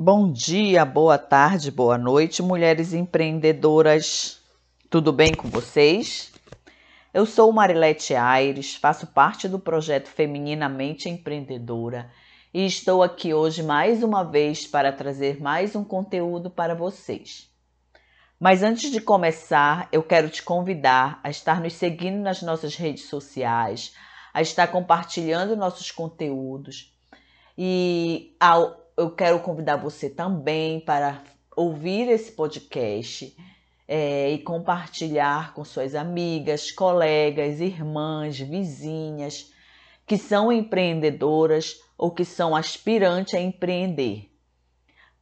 Bom dia, boa tarde, boa noite, mulheres empreendedoras. Tudo bem com vocês? Eu sou Marilete Aires, faço parte do projeto Femininamente Empreendedora e estou aqui hoje mais uma vez para trazer mais um conteúdo para vocês. Mas antes de começar, eu quero te convidar a estar nos seguindo nas nossas redes sociais, a estar compartilhando nossos conteúdos e ao eu quero convidar você também para ouvir esse podcast é, e compartilhar com suas amigas, colegas, irmãs, vizinhas que são empreendedoras ou que são aspirantes a empreender.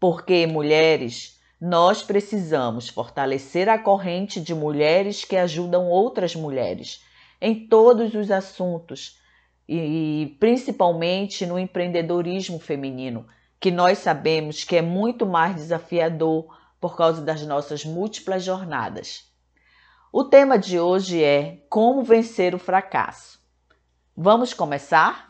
Porque, mulheres, nós precisamos fortalecer a corrente de mulheres que ajudam outras mulheres em todos os assuntos e principalmente no empreendedorismo feminino que nós sabemos que é muito mais desafiador por causa das nossas múltiplas jornadas. O tema de hoje é Como vencer o fracasso. Vamos começar?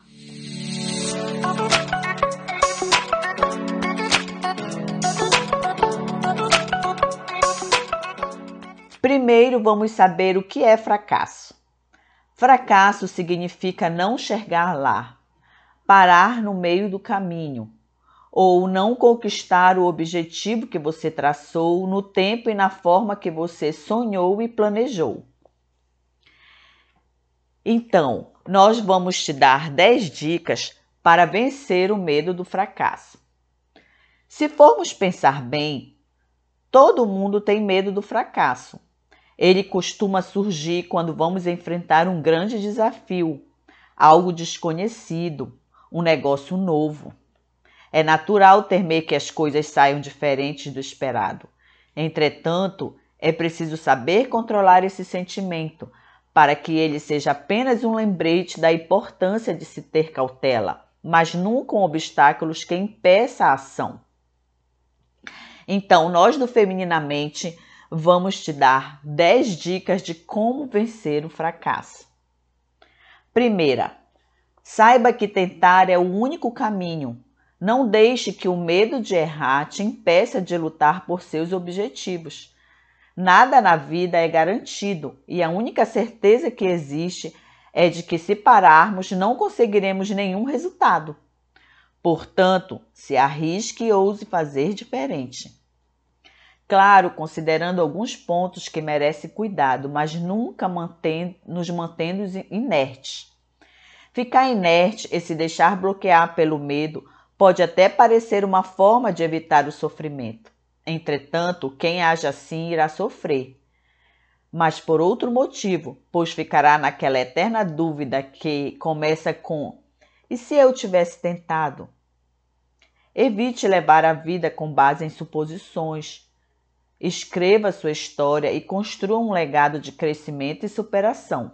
Primeiro vamos saber o que é fracasso. Fracasso significa não chegar lá, parar no meio do caminho, ou não conquistar o objetivo que você traçou no tempo e na forma que você sonhou e planejou. Então, nós vamos te dar 10 dicas para vencer o medo do fracasso. Se formos pensar bem, todo mundo tem medo do fracasso. Ele costuma surgir quando vamos enfrentar um grande desafio, algo desconhecido, um negócio novo. É natural temer que as coisas saiam diferentes do esperado. Entretanto, é preciso saber controlar esse sentimento para que ele seja apenas um lembrete da importância de se ter cautela, mas nunca um obstáculos que impeça a ação. Então, nós do Femininamente vamos te dar 10 dicas de como vencer o fracasso. Primeira, saiba que tentar é o único caminho não deixe que o medo de errar te impeça de lutar por seus objetivos. Nada na vida é garantido e a única certeza que existe é de que, se pararmos, não conseguiremos nenhum resultado. Portanto, se arrisque e ouse fazer diferente. Claro, considerando alguns pontos que merecem cuidado, mas nunca nos mantendo inertes. Ficar inerte e se deixar bloquear pelo medo Pode até parecer uma forma de evitar o sofrimento. Entretanto, quem age assim irá sofrer. Mas por outro motivo, pois ficará naquela eterna dúvida que começa com: e se eu tivesse tentado? Evite levar a vida com base em suposições. Escreva sua história e construa um legado de crescimento e superação.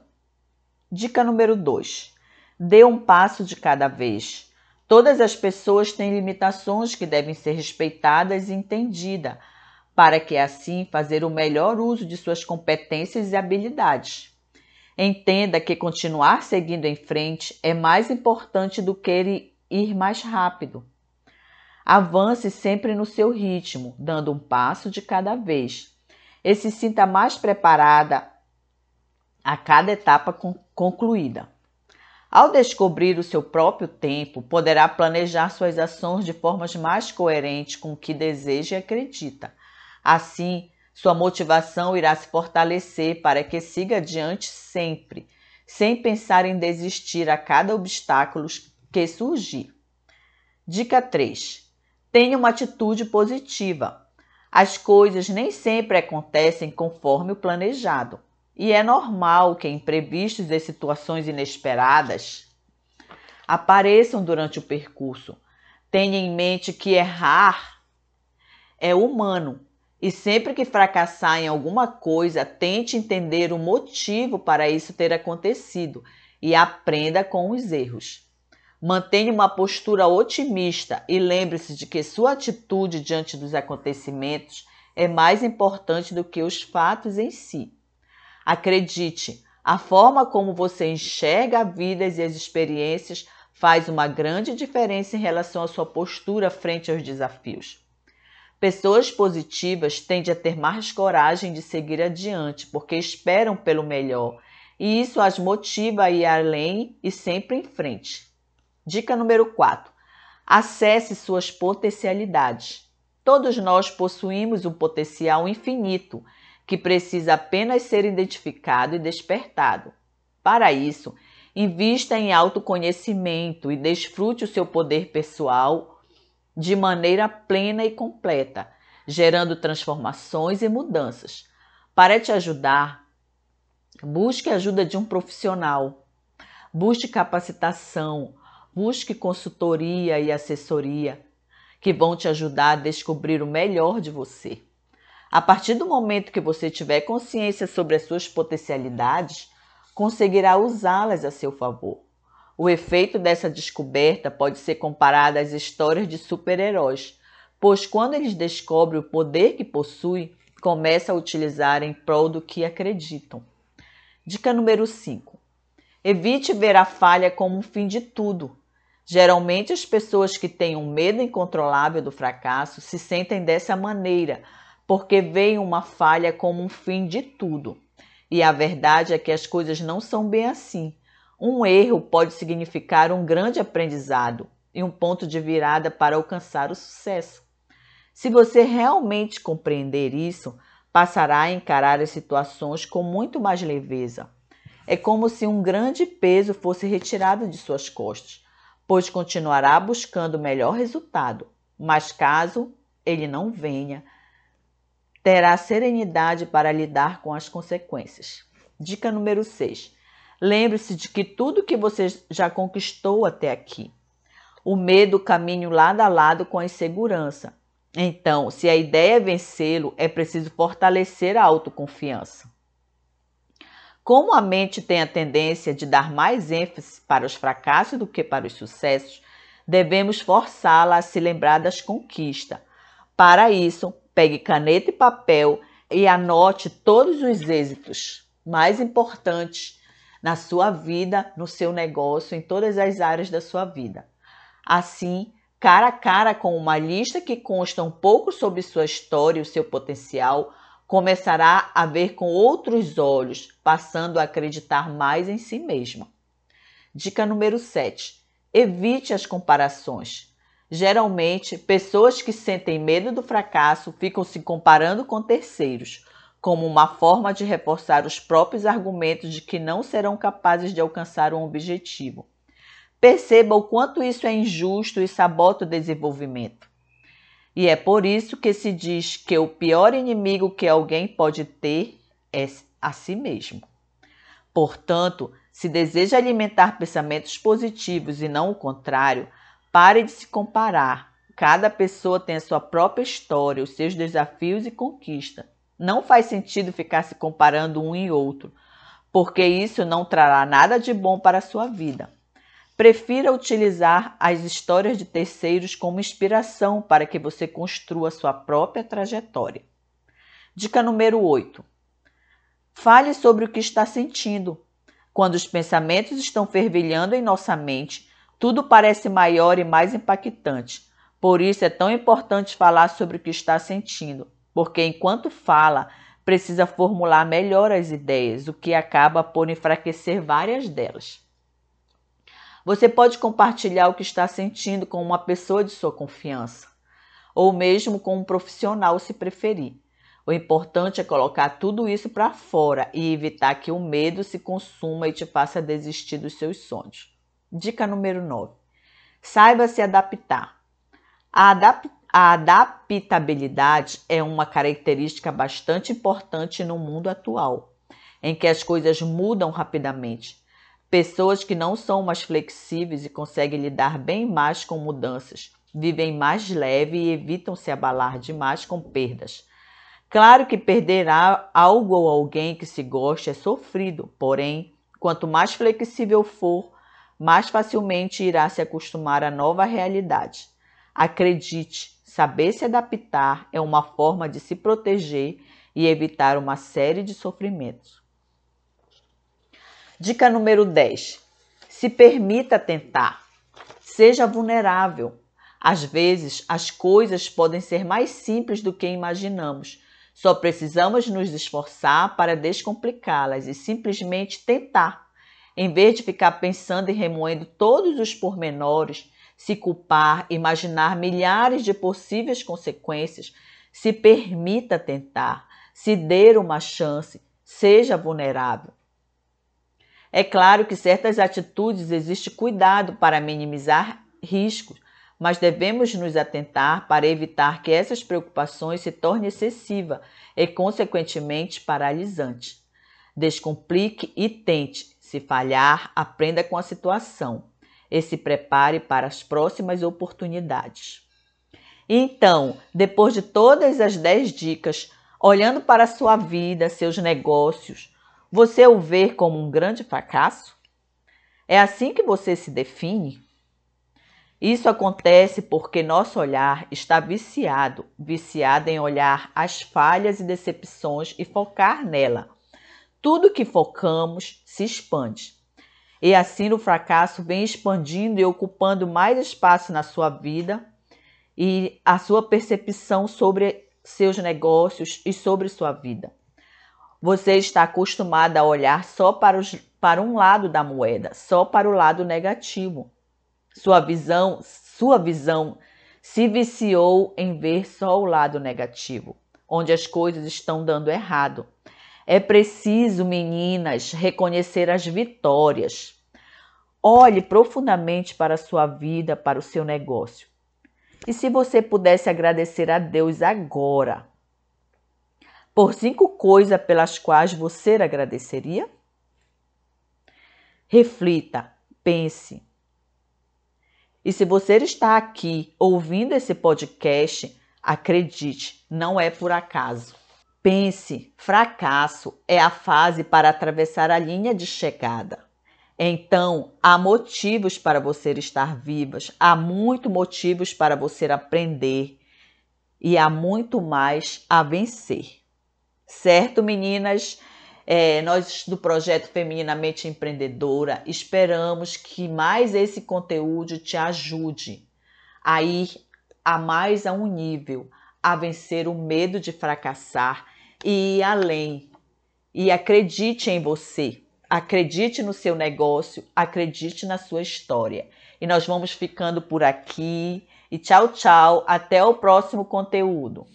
Dica número 2: Dê um passo de cada vez. Todas as pessoas têm limitações que devem ser respeitadas e entendidas, para que assim fazer o melhor uso de suas competências e habilidades. Entenda que continuar seguindo em frente é mais importante do que ir mais rápido. Avance sempre no seu ritmo, dando um passo de cada vez. E se sinta mais preparada a cada etapa concluída. Ao descobrir o seu próprio tempo, poderá planejar suas ações de formas mais coerentes com o que deseja e acredita. Assim, sua motivação irá se fortalecer para que siga adiante sempre, sem pensar em desistir a cada obstáculo que surgir. Dica 3. Tenha uma atitude positiva. As coisas nem sempre acontecem conforme o planejado. E é normal que imprevistos e situações inesperadas apareçam durante o percurso. Tenha em mente que errar é humano e sempre que fracassar em alguma coisa, tente entender o motivo para isso ter acontecido e aprenda com os erros. Mantenha uma postura otimista e lembre-se de que sua atitude diante dos acontecimentos é mais importante do que os fatos em si. Acredite, a forma como você enxerga a vida e as experiências faz uma grande diferença em relação à sua postura frente aos desafios. Pessoas positivas tendem a ter mais coragem de seguir adiante, porque esperam pelo melhor, e isso as motiva a ir além e sempre em frente. Dica número 4. Acesse suas potencialidades. Todos nós possuímos um potencial infinito que precisa apenas ser identificado e despertado. Para isso, invista em autoconhecimento e desfrute o seu poder pessoal de maneira plena e completa, gerando transformações e mudanças. Para te ajudar, busque a ajuda de um profissional, busque capacitação, busque consultoria e assessoria que vão te ajudar a descobrir o melhor de você. A partir do momento que você tiver consciência sobre as suas potencialidades, conseguirá usá-las a seu favor. O efeito dessa descoberta pode ser comparado às histórias de super-heróis, pois quando eles descobrem o poder que possuem, começam a utilizar em prol do que acreditam. Dica número 5. Evite ver a falha como um fim de tudo, Geralmente, as pessoas que têm um medo incontrolável do fracasso se sentem dessa maneira, porque veem uma falha como um fim de tudo. E a verdade é que as coisas não são bem assim. Um erro pode significar um grande aprendizado e um ponto de virada para alcançar o sucesso. Se você realmente compreender isso, passará a encarar as situações com muito mais leveza. É como se um grande peso fosse retirado de suas costas pois continuará buscando o melhor resultado, mas caso ele não venha, terá serenidade para lidar com as consequências. Dica número 6. Lembre-se de que tudo que você já conquistou até aqui. O medo caminha lado a lado com a insegurança. Então, se a ideia é vencê-lo, é preciso fortalecer a autoconfiança. Como a mente tem a tendência de dar mais ênfase para os fracassos do que para os sucessos, devemos forçá-la a se lembrar das conquistas. Para isso, pegue caneta e papel e anote todos os êxitos mais importantes na sua vida, no seu negócio, em todas as áreas da sua vida. Assim, cara a cara com uma lista que consta um pouco sobre sua história e o seu potencial, começará a ver com outros olhos, passando a acreditar mais em si mesma. Dica número 7. Evite as comparações. Geralmente, pessoas que sentem medo do fracasso ficam se comparando com terceiros, como uma forma de reforçar os próprios argumentos de que não serão capazes de alcançar um objetivo. Perceba o quanto isso é injusto e sabota o desenvolvimento. E é por isso que se diz que o pior inimigo que alguém pode ter é a si mesmo. Portanto, se deseja alimentar pensamentos positivos e não o contrário, pare de se comparar. Cada pessoa tem a sua própria história, os seus desafios e conquistas. Não faz sentido ficar se comparando um e outro, porque isso não trará nada de bom para a sua vida. Prefira utilizar as histórias de terceiros como inspiração para que você construa sua própria trajetória. Dica número 8. Fale sobre o que está sentindo. Quando os pensamentos estão fervilhando em nossa mente, tudo parece maior e mais impactante. Por isso é tão importante falar sobre o que está sentindo, porque enquanto fala, precisa formular melhor as ideias, o que acaba por enfraquecer várias delas. Você pode compartilhar o que está sentindo com uma pessoa de sua confiança, ou mesmo com um profissional, se preferir. O importante é colocar tudo isso para fora e evitar que o medo se consuma e te faça desistir dos seus sonhos. Dica número 9. Saiba se adaptar. A, adap a adaptabilidade é uma característica bastante importante no mundo atual, em que as coisas mudam rapidamente. Pessoas que não são mais flexíveis e conseguem lidar bem mais com mudanças, vivem mais leve e evitam se abalar demais com perdas. Claro que perder algo ou alguém que se goste é sofrido, porém, quanto mais flexível for, mais facilmente irá se acostumar à nova realidade. Acredite, saber se adaptar é uma forma de se proteger e evitar uma série de sofrimentos. Dica número 10. Se permita tentar. Seja vulnerável. Às vezes, as coisas podem ser mais simples do que imaginamos. Só precisamos nos esforçar para descomplicá-las e simplesmente tentar, em vez de ficar pensando e remoendo todos os pormenores, se culpar, imaginar milhares de possíveis consequências. Se permita tentar, se dê uma chance, seja vulnerável. É claro que certas atitudes existe cuidado para minimizar riscos, mas devemos nos atentar para evitar que essas preocupações se tornem excessiva e, consequentemente, paralisante. Descomplique e tente. Se falhar, aprenda com a situação e se prepare para as próximas oportunidades. Então, depois de todas as 10 dicas, olhando para a sua vida, seus negócios, você o vê como um grande fracasso? É assim que você se define? Isso acontece porque nosso olhar está viciado, viciado em olhar as falhas e decepções e focar nela. Tudo que focamos se expande. E assim o fracasso vem expandindo e ocupando mais espaço na sua vida e a sua percepção sobre seus negócios e sobre sua vida. Você está acostumado a olhar só para, os, para um lado da moeda, só para o lado negativo. Sua visão, sua visão se viciou em ver só o lado negativo, onde as coisas estão dando errado. É preciso, meninas, reconhecer as vitórias. Olhe profundamente para a sua vida, para o seu negócio. E se você pudesse agradecer a Deus agora, por cinco coisas pelas quais você agradeceria? Reflita, pense. E se você está aqui ouvindo esse podcast, acredite, não é por acaso. Pense, fracasso é a fase para atravessar a linha de chegada. Então, há motivos para você estar vivas, há muito motivos para você aprender e há muito mais a vencer. Certo, meninas? É, nós do projeto Feminamente Empreendedora esperamos que mais esse conteúdo te ajude a ir a mais a um nível, a vencer o medo de fracassar e ir além. E acredite em você, acredite no seu negócio, acredite na sua história. E nós vamos ficando por aqui. E tchau, tchau. Até o próximo conteúdo.